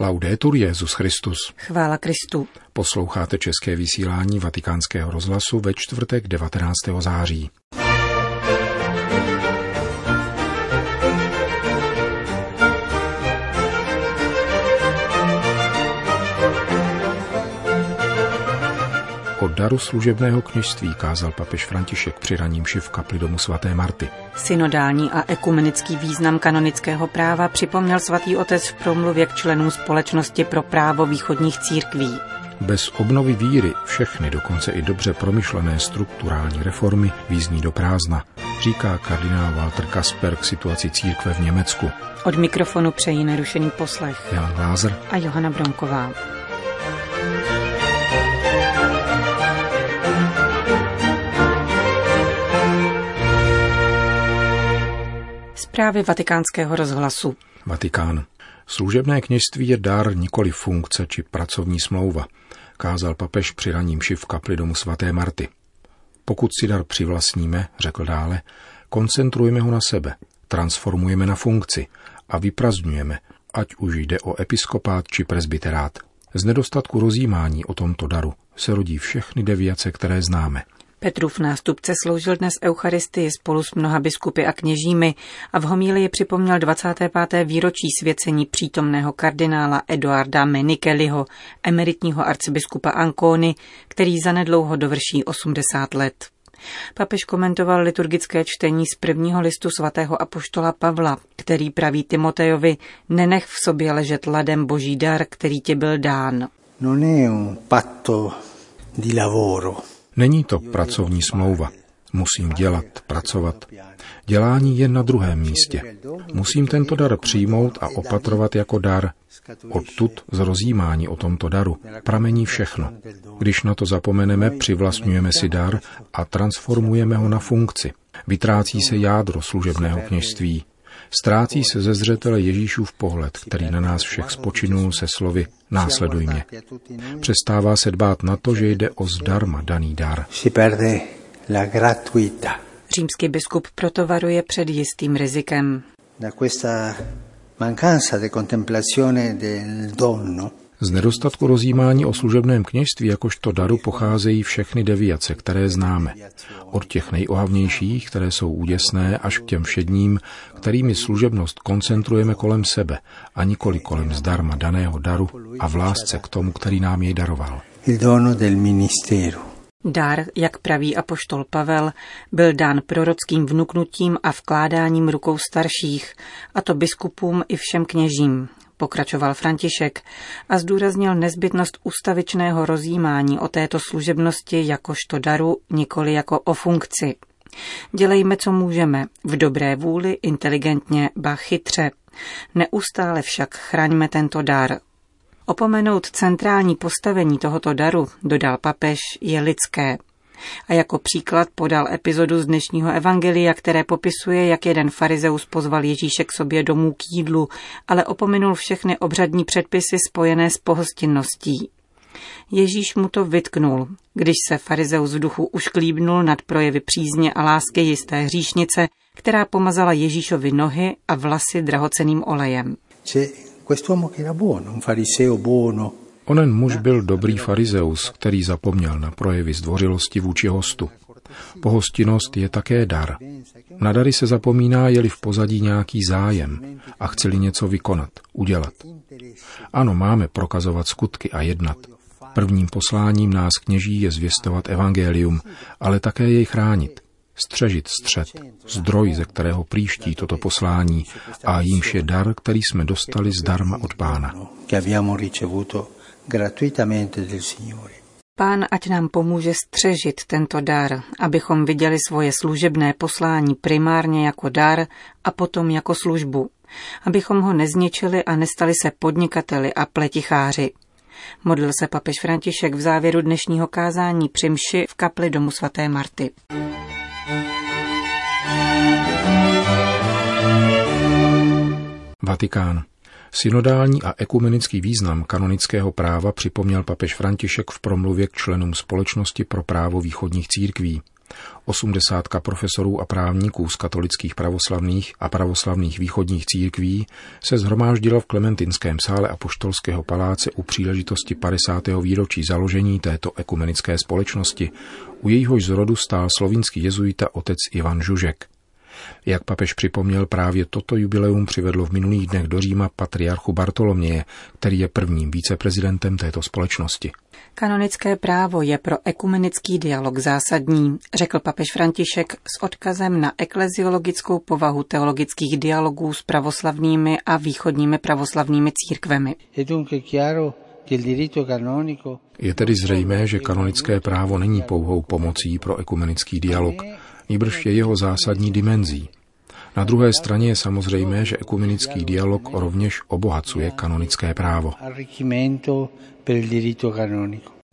Laudetur Jezus Christus. Chvála Kristu. Posloucháte české vysílání Vatikánského rozhlasu ve čtvrtek 19. září. Daru služebného kněžství kázal papež František při raním v kapli domu svaté Marty. Synodální a ekumenický význam kanonického práva připomněl svatý otec v promluvě k členům společnosti pro právo východních církví. Bez obnovy víry všechny, dokonce i dobře promyšlené strukturální reformy význí do prázdna, říká kardinál Walter Kasper k situaci církve v Německu. Od mikrofonu přejí nerušený poslech Jan Lázer a Johana Bronková. Zprávy vatikánského rozhlasu. Vatikán. Služebné kněžství je dar nikoli funkce či pracovní smlouva, kázal papež při raním v kapli domu svaté Marty. Pokud si dar přivlastníme, řekl dále, koncentrujeme ho na sebe, transformujeme na funkci a vyprazňujeme, ať už jde o episkopát či presbyterát. Z nedostatku rozjímání o tomto daru se rodí všechny deviace, které známe – Petrův nástupce sloužil dnes Eucharistii spolu s mnoha biskupy a kněžími a v homílii připomněl 25. výročí svěcení přítomného kardinála Eduarda Menikeliho, emeritního arcibiskupa Ancony, který zanedlouho dovrší 80 let. Papež komentoval liturgické čtení z prvního listu svatého apoštola Pavla, který praví Timotejovi, nenech v sobě ležet ladem boží dar, který ti byl dán. Non è un patto di lavoro, Není to pracovní smlouva. Musím dělat, pracovat. Dělání je na druhém místě. Musím tento dar přijmout a opatrovat jako dar. Odtud z rozjímání o tomto daru pramení všechno. Když na to zapomeneme, přivlastňujeme si dar a transformujeme ho na funkci. Vytrácí se jádro služebného kněžství, Ztrácí se ze zřetele Ježíšův pohled, který na nás všech spočinul se slovy následuj mě. Přestává se dbát na to, že jde o zdarma daný dar. Římský biskup proto varuje před jistým rizikem. mancanza di contemplazione del dono z nedostatku rozjímání o služebném kněžství jakožto daru pocházejí všechny deviace, které známe. Od těch nejohavnějších, které jsou úděsné, až k těm všedním, kterými služebnost koncentrujeme kolem sebe a nikoli kolem zdarma daného daru a v lásce k tomu, který nám jej daroval. Dar, jak praví apoštol Pavel, byl dán prorockým vnuknutím a vkládáním rukou starších, a to biskupům i všem kněžím, pokračoval František a zdůraznil nezbytnost ustavičného rozjímání o této služebnosti jakožto daru, nikoli jako o funkci. Dělejme, co můžeme, v dobré vůli, inteligentně, ba chytře. Neustále však chraňme tento dar. Opomenout centrální postavení tohoto daru, dodal papež, je lidské. A jako příklad podal epizodu z dnešního evangelia, které popisuje, jak jeden farizeus pozval Ježíše k sobě domů k jídlu, ale opominul všechny obřadní předpisy spojené s pohostinností. Ježíš mu to vytknul, když se farizeus v duchu ušklíbnul nad projevy přízně a lásky jisté hříšnice, která pomazala Ježíšovi nohy a vlasy drahoceným olejem. Quest'uomo che era buono, un fariseo buono, Onen muž byl dobrý farizeus, který zapomněl na projevy zdvořilosti vůči hostu. Pohostinnost je také dar. Na dary se zapomíná, jeli v pozadí nějaký zájem a chceli něco vykonat, udělat. Ano, máme prokazovat skutky a jednat. Prvním posláním nás kněží je zvěstovat evangelium, ale také jej chránit, střežit střed, zdroj, ze kterého příští toto poslání a jímž je dar, který jsme dostali zdarma od pána gratuitamente del Signore. Pán ať nám pomůže střežit tento dar, abychom viděli svoje služebné poslání primárně jako dar a potom jako službu, abychom ho nezničili a nestali se podnikateli a pleticháři. Modlil se papež František v závěru dnešního kázání při mši v kapli domu svaté Marty. Vatikán. Synodální a ekumenický význam kanonického práva připomněl papež František v promluvě k členům Společnosti pro právo východních církví. Osmdesátka profesorů a právníků z katolických pravoslavných a pravoslavných východních církví se zhromáždila v Klementinském sále Apoštolského paláce u příležitosti 50. výročí založení této ekumenické společnosti, u jejíhož zrodu stál slovinský jezuita otec Ivan Žužek. Jak papež připomněl, právě toto jubileum přivedlo v minulých dnech do Říma patriarchu Bartoloměje, který je prvním víceprezidentem této společnosti. Kanonické právo je pro ekumenický dialog zásadní, řekl papež František s odkazem na ekleziologickou povahu teologických dialogů s pravoslavnými a východními pravoslavnými církvemi. Je tedy zřejmé, že kanonické právo není pouhou pomocí pro ekumenický dialog, nýbrž je jeho zásadní dimenzí. Na druhé straně je samozřejmé, že ekumenický dialog rovněž obohacuje kanonické právo.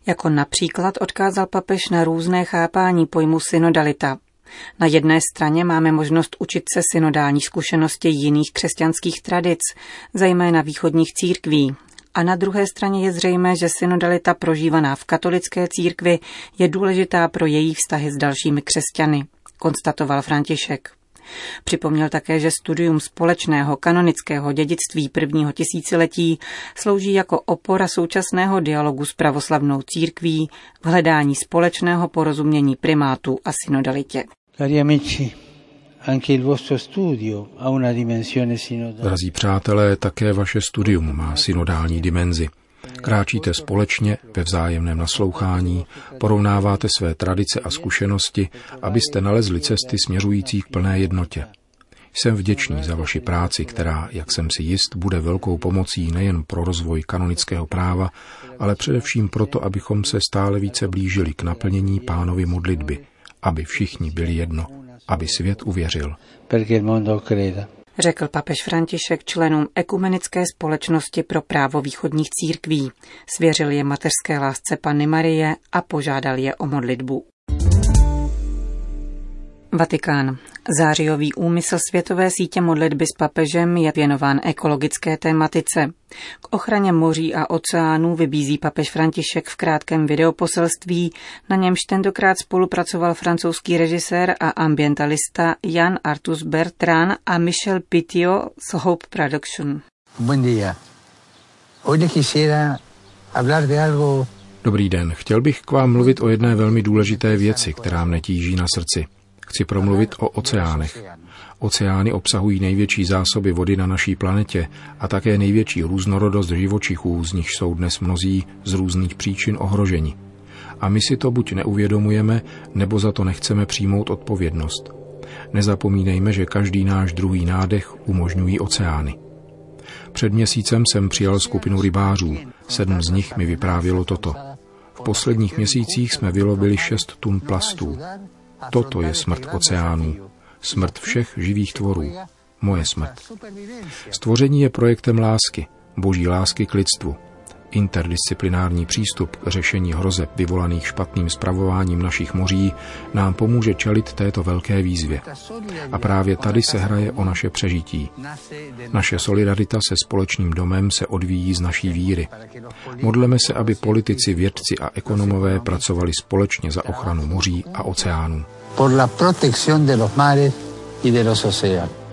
Jako například odkázal papež na různé chápání pojmu synodalita. Na jedné straně máme možnost učit se synodální zkušenosti jiných křesťanských tradic, zejména východních církví, a na druhé straně je zřejmé, že synodalita prožívaná v katolické církvi je důležitá pro její vztahy s dalšími křesťany konstatoval František. Připomněl také, že studium společného kanonického dědictví prvního tisíciletí slouží jako opora současného dialogu s pravoslavnou církví v hledání společného porozumění primátu a synodalitě. Drazí přátelé, také vaše studium má synodální dimenzi. Kráčíte společně ve vzájemném naslouchání, porovnáváte své tradice a zkušenosti, abyste nalezli cesty směřující k plné jednotě. Jsem vděčný za vaši práci, která, jak jsem si jist, bude velkou pomocí nejen pro rozvoj kanonického práva, ale především proto, abychom se stále více blížili k naplnění pánovy modlitby, aby všichni byli jedno, aby svět uvěřil řekl papež František členům Ekumenické společnosti pro právo východních církví. Svěřil je mateřské lásce Panny Marie a požádal je o modlitbu. Vatikán. Zářijový úmysl Světové sítě modlitby s papežem je věnován ekologické tématice. K ochraně moří a oceánů vybízí papež František v krátkém videoposelství, na němž tentokrát spolupracoval francouzský režisér a ambientalista Jan Artus Bertrand a Michel Pitio z Hope Production. Buen día. Hoy quisiera hablar de algo Dobrý den, chtěl bych k vám mluvit o jedné velmi důležité věci, která mne tíží na srdci. Chci promluvit o oceánech. Oceány obsahují největší zásoby vody na naší planetě a také největší různorodost živočichů, z nich jsou dnes mnozí z různých příčin ohroženi. A my si to buď neuvědomujeme, nebo za to nechceme přijmout odpovědnost. Nezapomínejme, že každý náš druhý nádech umožňují oceány. Před měsícem jsem přijal skupinu rybářů. Sedm z nich mi vyprávělo toto. V posledních měsících jsme vylovili šest tun plastů. Toto je smrt oceánů, smrt všech živých tvorů, moje smrt. Stvoření je projektem lásky, boží lásky k lidstvu. Interdisciplinární přístup k řešení hrozeb vyvolaných špatným spravováním našich moří nám pomůže čelit této velké výzvě. A právě tady se hraje o naše přežití. Naše solidarita se společným domem se odvíjí z naší víry. Modleme se, aby politici, vědci a ekonomové pracovali společně za ochranu moří a oceánů. Por la protección de los mares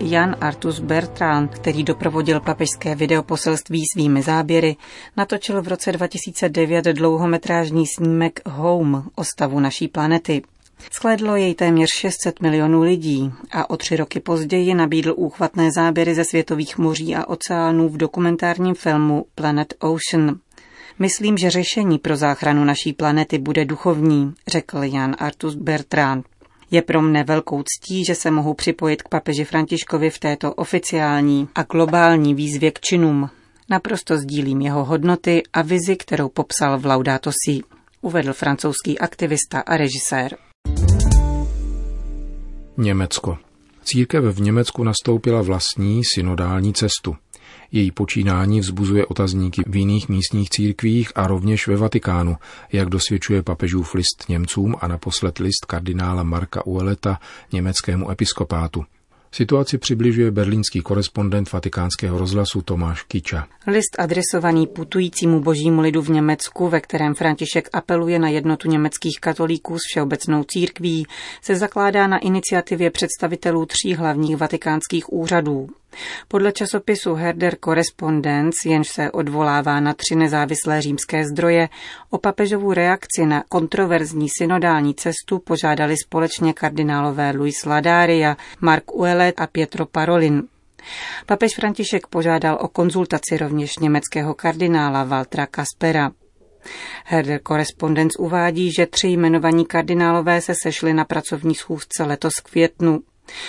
Jan Artus Bertrand, který doprovodil papežské videoposelství svými záběry, natočil v roce 2009 dlouhometrážní snímek Home o stavu naší planety. Skledlo jej téměř 600 milionů lidí a o tři roky později nabídl úchvatné záběry ze světových moří a oceánů v dokumentárním filmu Planet Ocean. Myslím, že řešení pro záchranu naší planety bude duchovní, řekl Jan Artus Bertrand. Je pro mne velkou ctí, že se mohu připojit k papeži Františkovi v této oficiální a globální výzvě k činům. Naprosto sdílím jeho hodnoty a vizi, kterou popsal v Laudato Si, uvedl francouzský aktivista a režisér. Německo. Církev v Německu nastoupila vlastní synodální cestu. Její počínání vzbuzuje otazníky v jiných místních církvích a rovněž ve Vatikánu, jak dosvědčuje papežův list Němcům a naposled list kardinála Marka Ueleta německému episkopátu. Situaci přibližuje berlínský korespondent vatikánského rozhlasu Tomáš Kiča. List adresovaný putujícímu božímu lidu v Německu, ve kterém František apeluje na jednotu německých katolíků s všeobecnou církví, se zakládá na iniciativě představitelů tří hlavních vatikánských úřadů. Podle časopisu Herder Correspondence, jenž se odvolává na tři nezávislé římské zdroje, o papežovu reakci na kontroverzní synodální cestu požádali společně kardinálové Luis Ladaria, Mark Uelet a Pietro Parolin. Papež František požádal o konzultaci rovněž německého kardinála Valtra Kaspera. Herder Correspondence uvádí, že tři jmenovaní kardinálové se sešli na pracovní schůzce letos v květnu.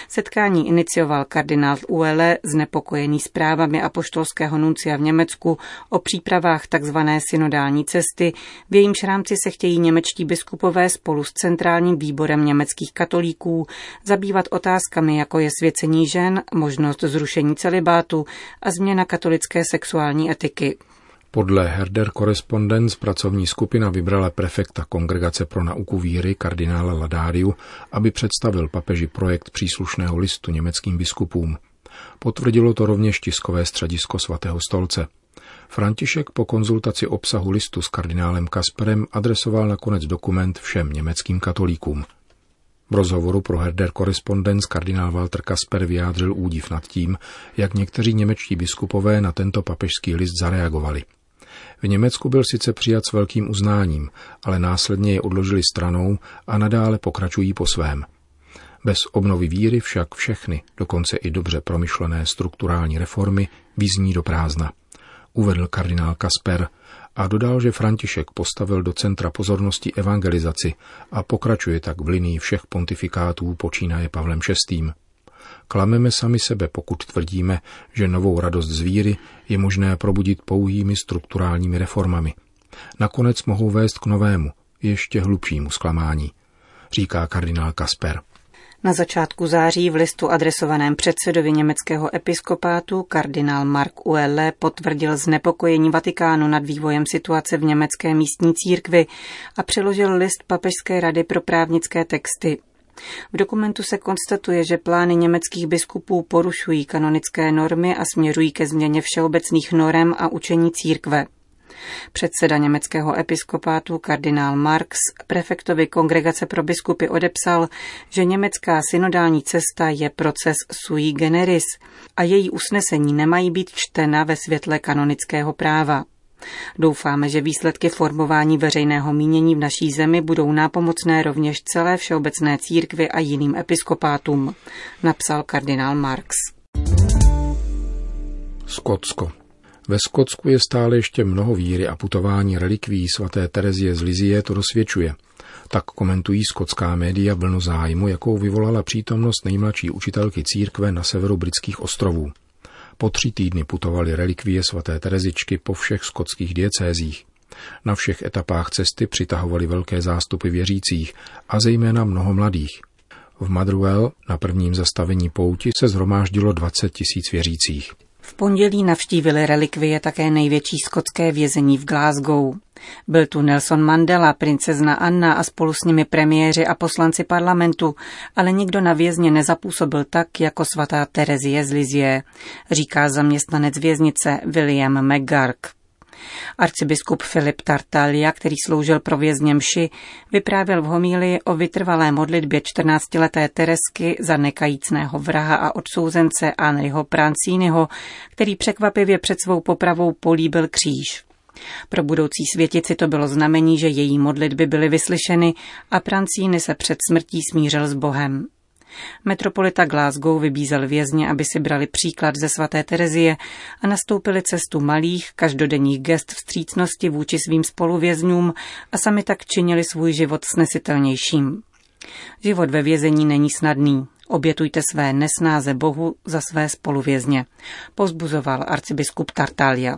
Setkání inicioval kardinál Uele znepokojený zprávami apoštolského nuncia v Německu o přípravách tzv. synodální cesty, v jejímž rámci se chtějí němečtí biskupové spolu s centrálním výborem německých katolíků zabývat otázkami, jako je svěcení žen, možnost zrušení celibátu a změna katolické sexuální etiky. Podle Herder Correspondence pracovní skupina vybrala prefekta Kongregace pro nauku víry kardinála Ladáriu, aby představil papeži projekt příslušného listu německým biskupům. Potvrdilo to rovněž tiskové středisko svatého stolce. František po konzultaci obsahu listu s kardinálem Kasperem adresoval nakonec dokument všem německým katolíkům. V rozhovoru pro Herder Correspondence kardinál Walter Kasper vyjádřil údiv nad tím, jak někteří němečtí biskupové na tento papežský list zareagovali. V Německu byl sice přijat s velkým uznáním, ale následně je odložili stranou a nadále pokračují po svém. Bez obnovy víry však všechny, dokonce i dobře promyšlené strukturální reformy, vyzní do prázdna. Uvedl kardinál Kasper a dodal, že František postavil do centra pozornosti evangelizaci a pokračuje tak v linii všech pontifikátů počínaje Pavlem VI. Klameme sami sebe, pokud tvrdíme, že novou radost z víry je možné probudit pouhými strukturálními reformami. Nakonec mohou vést k novému, ještě hlubšímu zklamání, říká kardinál Kasper. Na začátku září v listu adresovaném předsedovi německého episkopátu kardinál Mark Uelle potvrdil znepokojení Vatikánu nad vývojem situace v německé místní církvi a přeložil list Papežské rady pro právnické texty v dokumentu se konstatuje, že plány německých biskupů porušují kanonické normy a směřují ke změně všeobecných norem a učení církve. Předseda německého episkopátu kardinál Marx prefektovi Kongregace pro biskupy odepsal, že německá synodální cesta je proces sui generis a její usnesení nemají být čtena ve světle kanonického práva. Doufáme, že výsledky formování veřejného mínění v naší zemi budou nápomocné rovněž celé všeobecné církvi a jiným episkopátům, napsal kardinál Marx. Skotsko. Ve Skotsku je stále ještě mnoho víry a putování relikví svaté Terezie z Lizie to dosvědčuje. Tak komentují skotská média vlnu zájmu, jakou vyvolala přítomnost nejmladší učitelky církve na severu britských ostrovů. Po tři týdny putovali relikvie svaté Terezičky po všech skotských diecézích. Na všech etapách cesty přitahovali velké zástupy věřících a zejména mnoho mladých. V Madruel na prvním zastavení pouti se zhromáždilo 20 tisíc věřících. V pondělí navštívili relikvie také největší skotské vězení v Glasgow. Byl tu Nelson Mandela, princezna Anna a spolu s nimi premiéři a poslanci parlamentu, ale nikdo na vězně nezapůsobil tak, jako svatá Terezie z Lizie, říká zaměstnanec věznice William McGark. Arcibiskup Filip Tartalia, který sloužil pro vězně mši, vyprávěl v homílii o vytrvalé modlitbě 14-leté Teresky za nekajícného vraha a odsouzence Anriho Prancínyho, který překvapivě před svou popravou políbil kříž. Pro budoucí světici to bylo znamení, že její modlitby byly vyslyšeny a Prancíny se před smrtí smířil s Bohem. Metropolita Glasgow vybízel vězně, aby si brali příklad ze svaté Terezie a nastoupili cestu malých, každodenních gest vstřícnosti vůči svým spoluvězňům a sami tak činili svůj život snesitelnějším. Život ve vězení není snadný. Obětujte své nesnáze Bohu za své spoluvězně, pozbuzoval arcibiskup Tartalia.